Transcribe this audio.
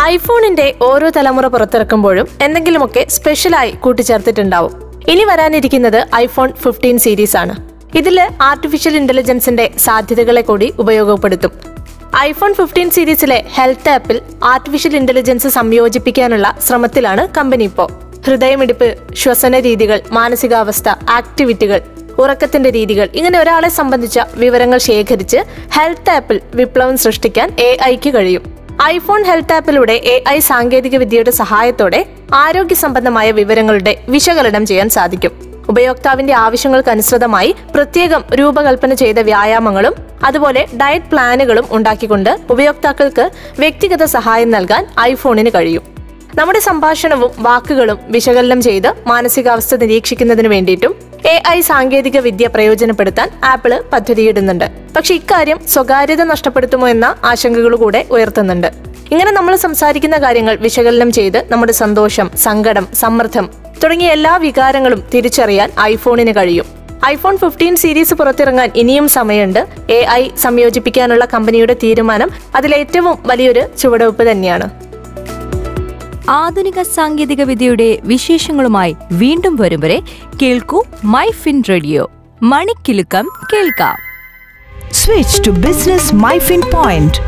ഐഫോണിന്റെ ഓരോ തലമുറ പുറത്തിറക്കുമ്പോഴും എന്തെങ്കിലുമൊക്കെ സ്പെഷ്യലായി കൂട്ടിച്ചേർത്തിട്ടുണ്ടാവും. ഇനി വരാനിരിക്കുന്നത് ഐഫോൺ ഫിഫ്റ്റീൻ സീരീസ് ആണ്. ഇതിൽ ആർട്ടിഫിഷ്യൽ ഇന്റലിജൻസിന്റെ സാധ്യതകളെ കൂടി ഉപയോഗപ്പെടുത്തും. ഐഫോൺ ഫിഫ്റ്റീൻ സീരീസിലെ ഹെൽത്ത് ആപ്പിൽ ആർട്ടിഫിഷ്യൽ ഇന്റലിജൻസ് സംയോജിപ്പിക്കാനുള്ള ശ്രമത്തിലാണ് കമ്പനി ഇപ്പോൾ ഹൃദയമിടിപ്പ് ശ്വസന രീതികൾ മാനസികാവസ്ഥ ആക്ടിവിറ്റികൾ ഉറക്കത്തിന്റെ രീതികൾ ഇങ്ങനെ ഒരാളെ സംബന്ധിച്ച വിവരങ്ങൾ ശേഖരിച്ച് ഹെൽത്ത് ആപ്പിൽ വിപ്ലവം സൃഷ്ടിക്കാൻ എ ഐക്ക് കഴിയും. ഐഫോൺ ഹെൽത്ത് ആപ്പിലൂടെ എ ഐ സാങ്കേതിക വിദ്യയുടെ സഹായത്തോടെ ആരോഗ്യ സംബന്ധമായ വിവരങ്ങളുടെ വിശകലനം ചെയ്യാൻ സാധിക്കും. ഉപയോക്താവിന്റെ ആവശ്യങ്ങൾക്കനുസൃതമായി പ്രത്യേകം രൂപകൽപ്പന ചെയ്ത വ്യായാമങ്ങളും അതുപോലെ ഡയറ്റ് പ്ലാനുകളും ഉണ്ടാക്കിക്കൊണ്ട് ഉപയോക്താക്കൾക്ക് വ്യക്തിഗത സഹായം നൽകാൻ ഐഫോണിന് കഴിയും. നമ്മുടെ സംഭാഷണവും വാക്കുകളും വിശകലനം ചെയ്ത് മാനസികാവസ്ഥ നിരീക്ഷിക്കുന്നതിന് വേണ്ടിയിട്ടും എ ഐ സാങ്കേതിക വിദ്യ പ്രയോജനപ്പെടുത്താൻ ആപ്പിൾ പദ്ധതിയിടുന്നുണ്ട്. പക്ഷെ ഇക്കാര്യം സ്വകാര്യത നഷ്ടപ്പെടുത്തുമോ എന്ന ആശങ്കകൾ കൂടെ ഉയർത്തുന്നുണ്ട്. ഇങ്ങനെ നമ്മൾ സംസാരിക്കുന്ന കാര്യങ്ങൾ വിശകലനം ചെയ്ത് നമ്മുടെ സന്തോഷം സങ്കടം സമ്മർദ്ദം തുടങ്ങിയ എല്ലാ വികാരങ്ങളും തിരിച്ചറിയാൻ ഐഫോണിന് കഴിയും. ഐഫോൺ ഫിഫ്റ്റീൻ സീരീസ് പുറത്തിറങ്ങാൻ ഇനിയും സമയമുണ്ട്. എ ഐ സംയോജിപ്പിക്കാനുള്ള കമ്പനിയുടെ തീരുമാനം അതിലേറ്റവും വലിയൊരു ചുവടുവെപ്പ് തന്നെയാണ്. ആധുനിക സാങ്കേതിക വിദ്യയുടെ വിശേഷങ്ങളുമായി വീണ്ടും വരും വരെ കേൾക്കൂ മൈ ഫിൻ റേഡിയോ മണിക്കിലുക്കം കേൾക്കാം. Switch to business my fin point